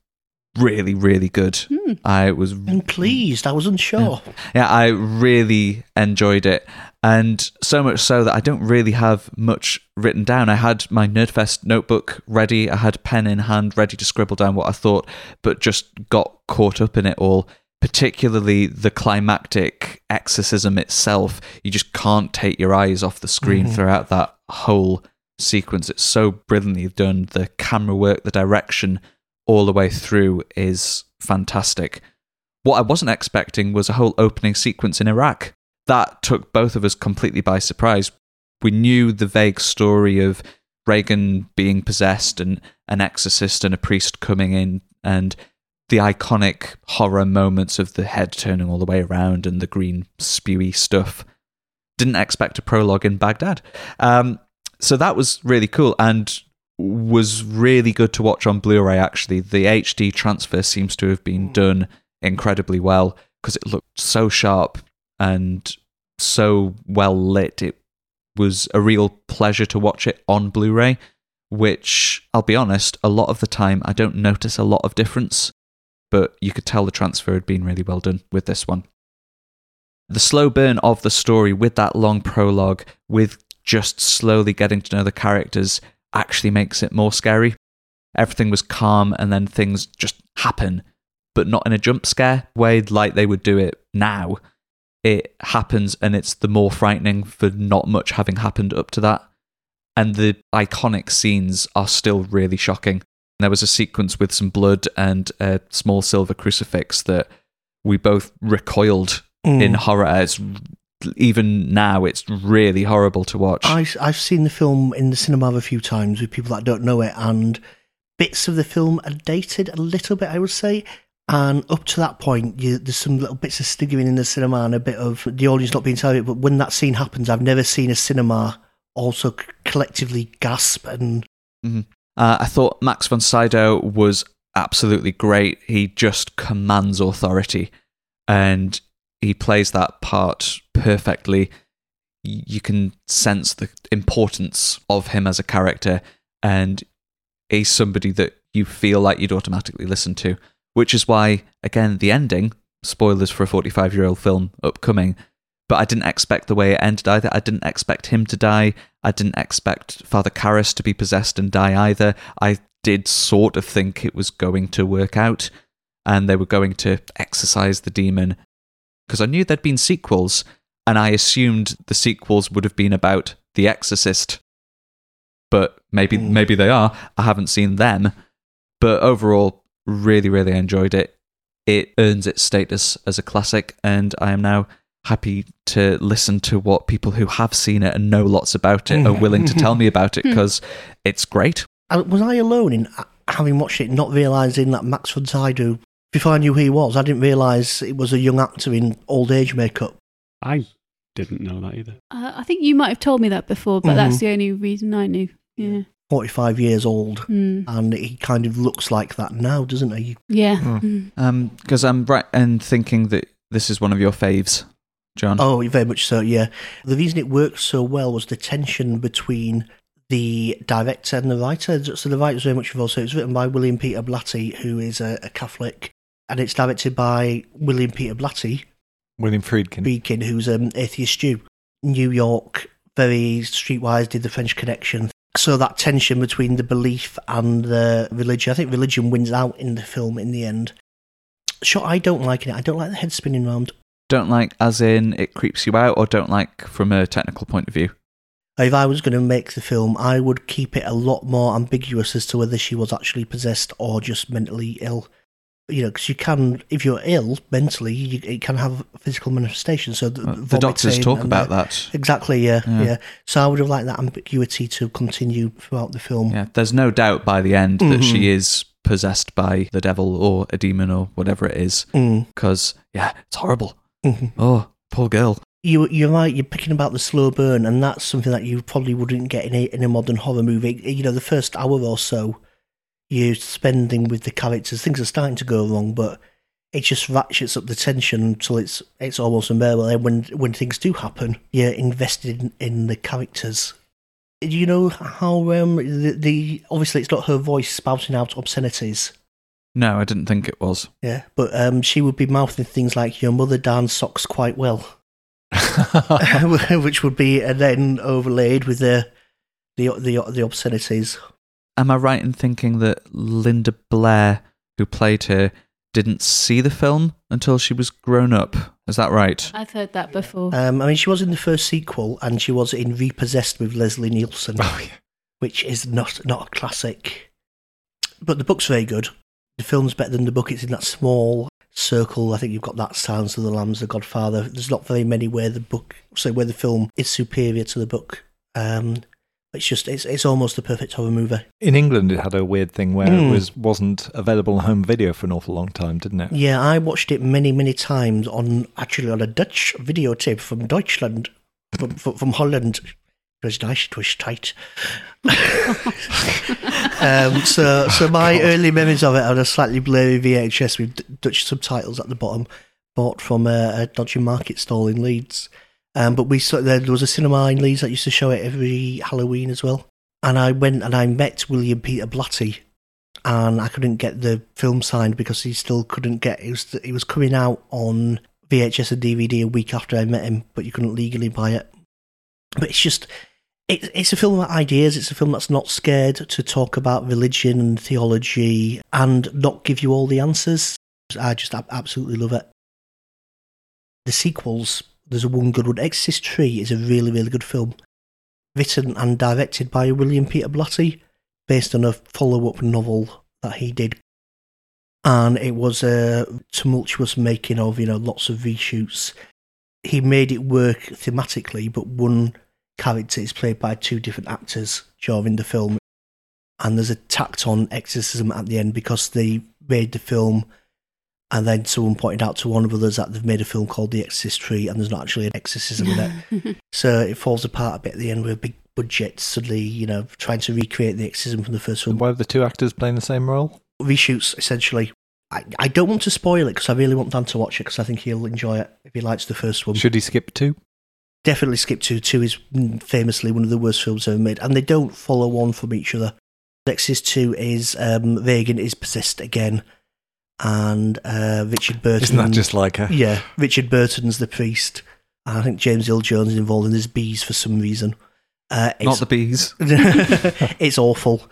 really, really good. Hmm. I was I'm pleased. I was unsure. yeah, I really enjoyed it. And so much so that I don't really have much written down. I had my Nerdfest notebook ready, I had pen in hand ready to scribble down what I thought, but just got caught up in it all. Particularly the climactic exorcism itself. You just can't take your eyes off the screen Mhm. throughout that whole sequence. It's so brilliantly done. The camera work, the direction, all the way through is fantastic. What I wasn't expecting was a whole opening sequence in Iraq. That took both of us completely by surprise. We knew the vague story of Regan being possessed and an exorcist and a priest coming in and the iconic horror moments of the head turning all the way around and the green spewy stuff. Didn't expect a prologue in Baghdad. Um, so that was really cool and was really good to watch on Blu-ray actually. The HD transfer seems to have been done incredibly well because it looked so sharp and so well lit. It was a real pleasure to watch it on Blu-ray, which I'll be honest, a lot of the time I don't notice a lot of difference, but you could tell the transfer had been really well done with this one. The slow burn of the story with that long prologue, with just slowly getting to know the characters, actually makes it more scary. Everything was calm and then things just happen, but not in a jump scare way like they would do it now. It happens and it's the more frightening for not much having happened up to that. And the iconic scenes are still really shocking. There was a sequence with some blood and a small silver crucifix that we both recoiled Mm. in horror. It's even now it's really horrible to watch. I, I've seen the film in the cinema a few times with people that don't know it, and bits of the film are dated a little bit, I would say. And up to that point, you, there's some little bits of staggering in the cinema and a bit of the audience not being terrified. But when that scene happens, I've never seen a cinema also collectively gasp and Uh, I thought Max von Sydow was absolutely great. He just commands authority and he plays that part perfectly. You can sense the importance of him as a character, and he's somebody that you feel like you'd automatically listen to, which is why, again, the ending spoilers for a 45 year old film upcoming. But I didn't expect the way it ended either. I didn't expect him to die. I didn't expect Father Karras to be possessed and die either. I did sort of think it was going to work out and they were going to exorcise the demon because I knew there'd been sequels and I assumed the sequels would have been about The Exorcist. But maybe Mm. maybe they are. I haven't seen them. But overall, really, really enjoyed it. It earns its status as a classic, and I am now happy to listen to what people who have seen it and know lots about it are willing to tell me about it because it's great. Uh, was I alone in having watched it, not realising that Max von Sydow, before I knew who he was, I didn't realise it was a young actor in old age makeup. I didn't know that either. Uh, I think you might have told me that before, but that's Mhm. the only reason I knew. Yeah. 45 years old. Mm. And he kind of looks like that now, doesn't he? Yeah. Mm. Mm. Because I'm right and thinking that this is one of your faves, Jon. Oh, very much so, yeah. The reason it worked so well was the tension between the director and the writer. So the writer's very much involved. So it was written by William Peter Blatty, who is a, a Catholic, and it's directed by William Peter Blatty, William Friedkin. friedkin who's an atheist Jew. New York, very streetwise, did the French Connection. So that tension between the belief and the religion, I think religion wins out in the film in the end. Sure, I don't like it. I don't like the head spinning round. Don't like as in it creeps you out, or don't like from a technical point of view? If I was going to make the film, I would keep it a lot more ambiguous as to whether she was actually possessed or just mentally ill. You know, because you can, if you're ill mentally, you, it can have physical manifestations. So the, Uh, the doctors talk about the- that. Exactly, yeah, Yeah. yeah, So I would have liked that ambiguity to continue throughout the film. Yeah, there's no doubt by the end that Mhm. she is possessed by the devil or a demon or whatever it is. Mm. Because yeah, it's horrible. Mhm. Oh, poor girl. You, you're right. You're picking about the slow burn, and that's something that you probably wouldn't get in a, in a modern horror movie. You know, the first hour or so, you're spending with the characters. Things are starting to go wrong, but it just ratchets up the tension until it's it's almost unbearable. And when when things do happen, you're invested in, in the characters. Do you know how um, the, the obviously it's not her voice spouting out obscenities. No, I didn't think it was. Yeah, but um, she would be mouthing things like "Your mother darns socks quite well." which would be and then overlaid with the the the, the obscenities. Am I right in thinking that Linda Blair, who played her, didn't see the film until she was grown up? Is that right? I've heard that before. Um, I mean, she was in the first sequel, and she was in Repossessed with Leslie Nielsen, oh, yeah. which is not not a classic. But the book's very good. The film's better than the book. It's in that small circle. I think you've got that Silence of the Lambs, The Godfather. There's not very many where the book, so where the film is superior to the book. Um, it's just it's it's almost the perfect horror movie. In England, it had a weird thing where Mm. it was wasn't available on home video for an awful long time, didn't it? Yeah, I watched it many, many times on actually on a Dutch videotape from Deutschland, from, from, from Holland. It was nice, it was tight. um, so, so my early memories of it are a slightly blurry VHS with D- Dutch subtitles at the bottom, bought from a, a dodgy market stall in Leeds. Um, but we saw there was a cinema in Leeds that used to show it every Halloween as well. And I went and I met William Peter Blatty, and I couldn't get the film signed because he still couldn't get it was it was coming out on VHS and DVD a week after I met him, but you couldn't legally buy it. But it's just it, it's a film about ideas. It's a film that's not scared to talk about religion and theology and not give you all the answers. I just absolutely love it. The sequels, there's a one good one. Exorcist III is a really really good film, written and directed by William Peter Blatty based on a follow up novel that he did. And it was a tumultuous making of, you know, lots of reshoots. He made it work thematically, but one character is played by two different actors during the film. And there's a tacked on exorcism at the end because they made the film And then someone pointed out to one of others that they've made a film called The Exorcist III, and there's not actually an exorcism in it. so it falls apart a bit at the end with a big budget, suddenly, you know, trying to recreate the exorcism from the first film. Why are the two actors playing the same role? Reshoots, essentially. I, I don't want to spoil it because I really want Dan to watch it because I think he'll enjoy it if he likes the first one. Should he skip two? Definitely skip two. Two is famously one of the worst films ever made, and they don't follow on from each other. Exorcist 2 is um, Regan is possessed again, and uh, Richard Burton. Isn't that just like her? Yeah, Richard Burton's the priest. And I think James Earl Jones is involved in his bees for some reason. Uh, Not the bees. it's awful.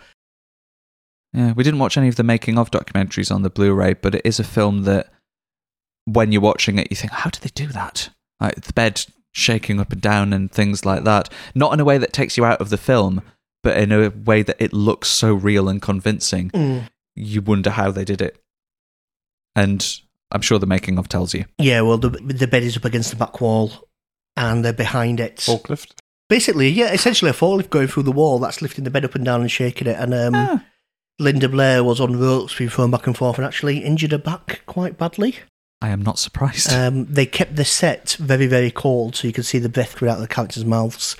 Yeah, we didn't watch any of the making of documentaries on the Blu-ray, but it is a film that when you're watching it, you think, how did they do that? Like the bed shaking up and down and things like that. Not in a way that takes you out of the film, but in a way that it looks so real and convincing. Mm. You wonder how they did it. And I'm sure the making of tells you. Yeah, well, the, the bed is up against the back wall, and they're behind it. Forklift? Basically, yeah, essentially a forklift going through the wall that's lifting the bed up and down and shaking it. And um, Ah. Linda Blair was on ropes being thrown back and forth and actually injured her back quite badly. I am not surprised. Um, they kept the set very, very cold so you could see the breath coming out of the characters' mouths.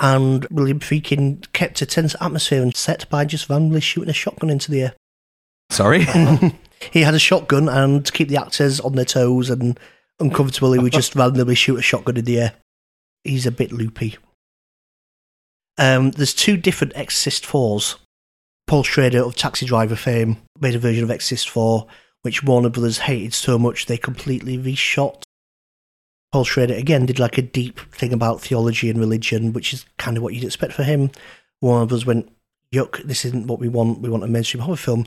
And William Friedkin kept a tense atmosphere and set by just randomly shooting a shotgun into the air. Sorry. he had a shotgun, and to keep the actors on their toes and uncomfortable, he would just randomly shoot a shotgun in the air. He's a bit loopy. Um, there's two different Exorcist 4s. Paul Schrader of Taxi Driver fame made a version of Exorcist 4, which Warner Brothers hated so much they completely reshot. Paul Schrader again did like a deep thing about theology and religion, which is kind of what you'd expect for him. Warner Brothers went, yuck, this isn't what we want. We want a mainstream horror film.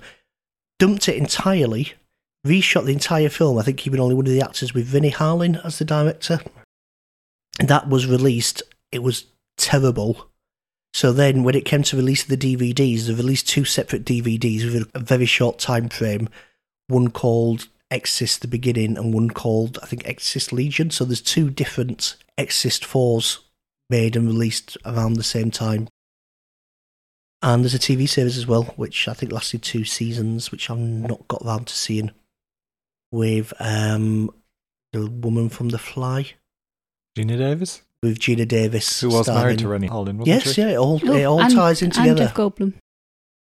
Dumped it entirely, reshot the entire film. I think keeping only one of the actors with Renny Harlin as the director. That was released. It was terrible. So then, when it came to release the DVDs, they released two separate DVDs with a very short time frame. One called Exorcist the Beginning, and one called I think Exorcist Legion. So there's two different Exorcist fours made and released around the same time. And there's a TV series as well, which I think lasted two seasons, which I've not got round to seeing. With um, the woman from The Fly, Geena Davis? with Geena Davis, Who was married to starring- Renny Harlin, wasn't Yes, she? yeah, it all Oh, it all and- ties in together. And together. Jeff Goldblum.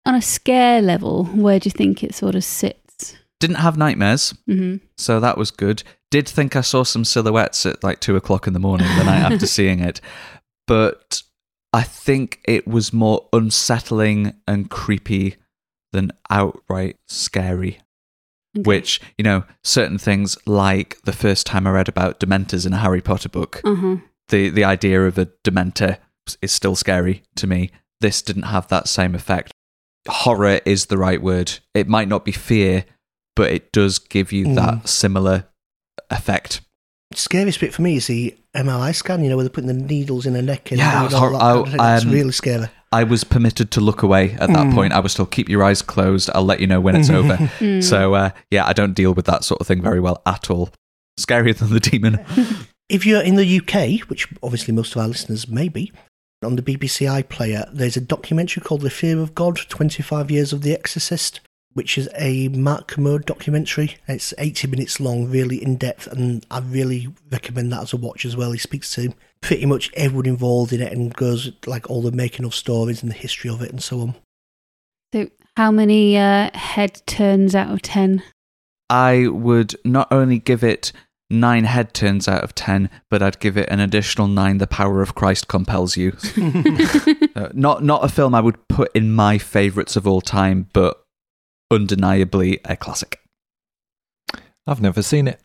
On a scare level, where do you think it sort of sits? Didn't have nightmares, hmm so that was good. Did think I saw some silhouettes at like two o'clock in the morning the night after seeing it, but I think it was more unsettling and creepy than outright scary. Okay. Which, you know, certain things like the first time I read about Dementors in a Harry Potter book, Uh-huh. the, the idea of a Dementor is still scary to me. This didn't have that same effect. Horror is the right word. It might not be fear, but it does give you Mm. that similar effect. Scariest bit for me is the MRI scan. You know, where they're putting the needles in her neck and Yeah, doing all hor- that kind. That's um, really scary. I was permitted to look away at that Mm. point. I was told, keep your eyes closed. I'll let you know when it's over. So, uh, yeah, I don't deal with that sort of thing very well at all. Scarier than the demon. If you're in the UK, which obviously most of our listeners may be, on the BBC iPlayer, there's a documentary called The Fear of God 25 Years of the Exorcist, which is a Mark Kermode documentary. It's 80 minutes long, really in depth, and I really recommend that as a watch as well. He speaks to pretty much everyone involved in it and goes like all the making of stories and the history of it and so on. So, how many uh, head turns out of 10? I would not only give it nine head turns out of ten, but I'd give it an additional nine. The power of Christ compels you. Uh, not not a film I would put in my favourites of all time, but undeniably a classic. I've never seen it.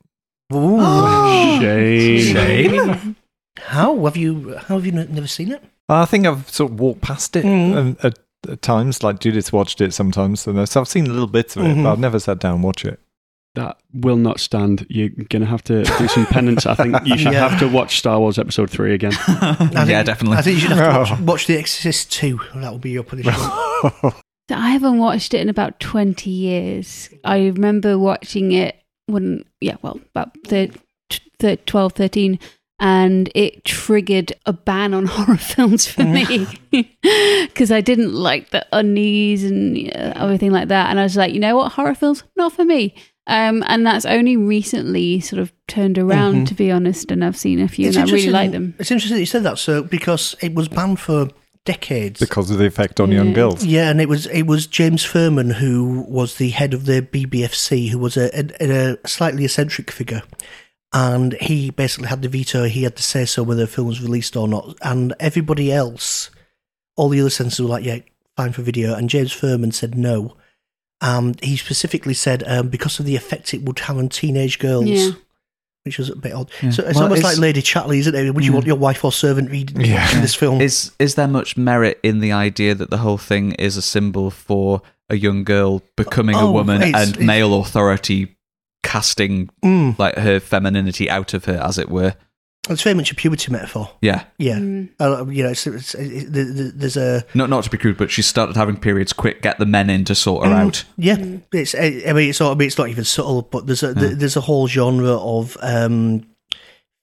Shame. Shame. How have you? How have you n- never seen it? I think I've sort of walked past it Mm. um, at, at times. Like Judith's watched it sometimes, so so I've seen a little bits of it, Mhm. but I've never sat down and watch it. That will not stand. You're going to have to do some penance. I think you should Yeah. have to watch Star Wars Episode 3 again. I yeah, definitely. I think you should have to watch, watch The Exorcist 2. That will be your punishment. I haven't watched it in about 20 years. I remember watching it when, yeah, well, about the, the 12, 13, and it triggered a ban on horror films for me because I didn't like the unease and everything like that. And I was like, you know what, horror films, not for me. Um, and that's only recently sort of turned around, Mhm. to be honest. And I've seen a few, It's and I really like them. It's interesting that you said that, so because it was banned for decades. Because of the effect on young girls. Yeah, and it was it was James Ferman who was the head of the BBFC, who was a, a, a slightly eccentric figure, and he basically had the veto. He had to say so whether a film was released or not, and everybody else, all the other censors were like, "Yeah, fine for video," and James Ferman said no. Um, he specifically said um, because of the effect it would have on teenage girls. Yeah. Which was a bit odd. Yeah. So it's Well, almost it's- like Lady Chatley, isn't it? Would you Yeah. want your wife or servant reading Yeah. watching this film? Is is there much merit in the idea that the whole thing is a symbol for a young girl becoming a Oh, woman it's- and it's- male authority casting Mm. like her femininity out of her, as it were? It's very much a puberty metaphor. Yeah. Yeah. Mm. Uh, you know, it's, it's, it, the- the- there's a Not not to be crude, but she started having periods. Quick, get the men in to sort her Mm, out. Yeah, Mm. it's. I I mean, it's not. I mean, it's not even subtle, but there's a Yeah. there's a whole genre of um,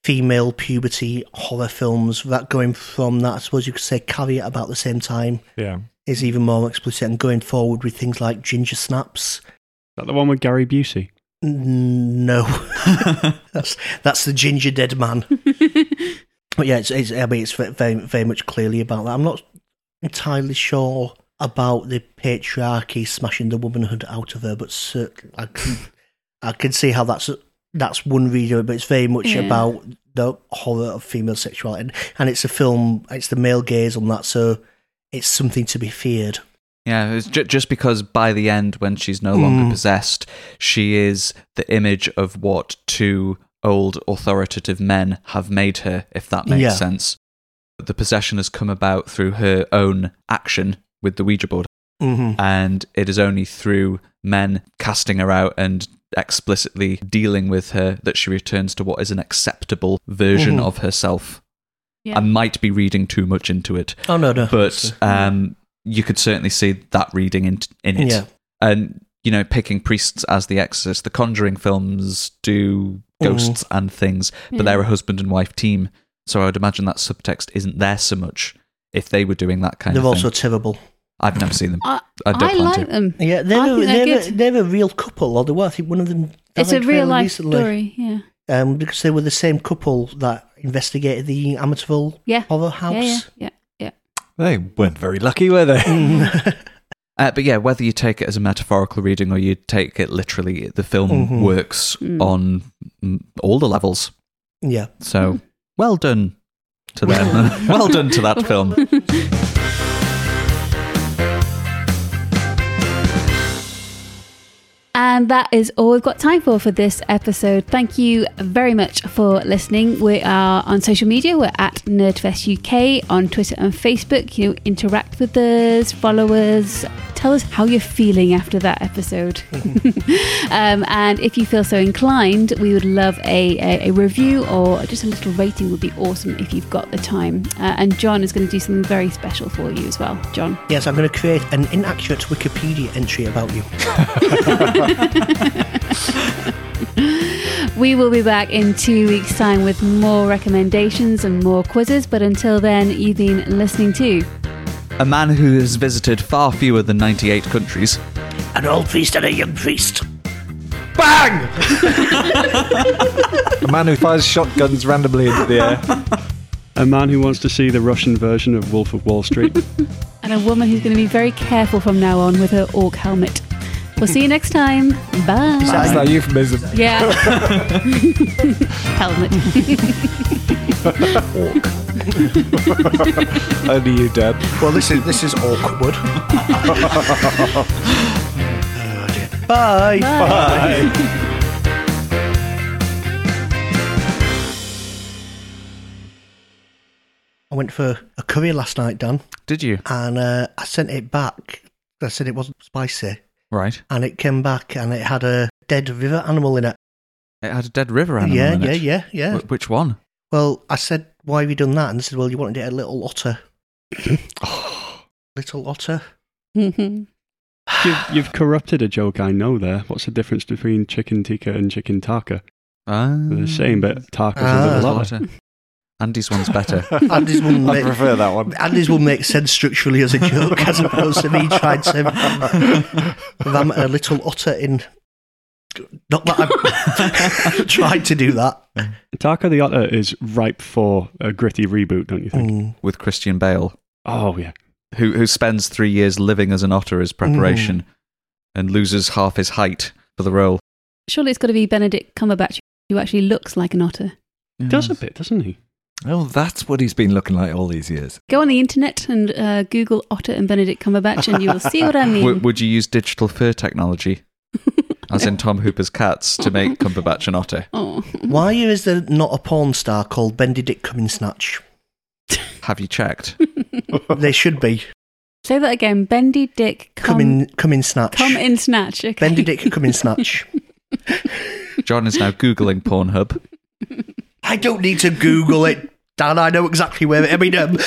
female puberty horror films that going from that. I suppose you could say Carrie at about the same time Yeah. is even more explicit, and going forward with things like ginger snaps. Is that the one with Gary Busey? No, that's that's the ginger dead man. But yeah, it's, it's I mean, it's very very much clearly about that. I'm not entirely sure about the patriarchy smashing the womanhood out of her, but certainly I can I can see how that's that's one reader, but it's very much Yeah. about the horror of female sexuality, and, and it's a film. It's the male gaze on that, so it's something to be feared. Yeah, it's ju- just because by the end, when she's no longer Mm. possessed, she is the image of what two old authoritative men have made her, if that makes Yeah. sense. The possession has come about through her own action with the Ouija board, Mm-hmm. and it is only through men casting her out and explicitly dealing with her that she returns to what is an acceptable version Mhm. of herself. Yeah. I might be reading too much into it, Oh no, no, but um, you could certainly see that reading in, in it. Yeah. And, you know, picking priests as the exorcist, the Conjuring films do ghosts and things, but Yeah. they're a husband and wife team. So I would imagine that subtext isn't there so much if they were doing that kind of thing. they're also thing. terrible. I've never seen them. I, I don't I plan like to. them. Yeah, they're I a, think they're they're, a, they're a real couple, or they were. I think one of them. It's a real life recently. story. Yeah. um, because they were the same couple that investigated the Amityville Yeah. horror Yeah. house. Yeah. Yeah. They weren't very lucky, were they? Mm. Uh, but yeah, whether you take it as a metaphorical reading or you take it literally, the film Mhm. works Mm. on mm, all the levels. yeah, So well done to them. well done to that film. And that is all we've got time for for this episode. Thank you very much for listening. We are on social media. We're at NerdFest UK on Twitter and Facebook. You know, interact with us, follow us, tell us how you're feeling after that episode. um, and if you feel so inclined, we would love a, a, a review or just a little rating would be awesome if you've got the time. Uh, and Jon is going to do something very special for you as well. Jon. yes, I'm going to create an inaccurate Wikipedia entry about you. We will be back in two weeks' time with more recommendations and more quizzes. But until then, you've been listening to A man who has visited far fewer than 98 countries. An old priest and a young priest. Bang! a man who fires shotguns randomly into the air. A man who wants to see the Russian version of Wolf of Wall Street. and a woman who's going to be very careful from now on with her orc helmet. We'll see you next time. Bye. That's that euphemism. Yeah. helmet. Only you, Dad. Well, this is this is awkward. Oh, dear. Bye. Bye. I went for a curry last night, Dan, Did you? and uh, I sent it back. I said it wasn't spicy, Right. and it came back, and it had a dead river animal in it. It had a dead river animal yeah, in yeah, it. yeah, yeah, Wh- which one? Well, I said, "Why have you done that?" And they said, "Well, you wanted it a little otter." little otter. You've, you've corrupted a joke I know there. What's the difference between chicken tikka and chicken taka? Ah, They're the same, but taka's Ah. a little Lotta. otter. Andy's one's better. Andy's will I make, prefer that one. Andy's will make sense structurally as a joke, as opposed to me trying to ram a little otter in Not that I've tried to do that. Taka the Otter is ripe for a gritty reboot, don't you think? Mm. with Christian Bale, Oh yeah. who who spends three years living as an otter as preparation, and loses half his height for the role. Surely it's got to be Benedict Cumberbatch who actually looks like an otter. He does a bit, doesn't he? Oh, that's what he's been looking like all these years. Go on the internet and uh, Google Otter and Benedict Cumberbatch, and you will see what I mean. W- would you use digital fur technology, as in Tom Hooper's cats, to make Cumberbatch an otter? oh. Why is there not a porn star called Benedict Cumminsnatch? Have you checked? There should be. Say that again. Bendy Dick Come come, in, come in snatch. come in snatch. Okay. Benedict come in snatch. Jon is now googling Pornhub. I don't need to Google it, Dan. I know exactly where. I mean, um,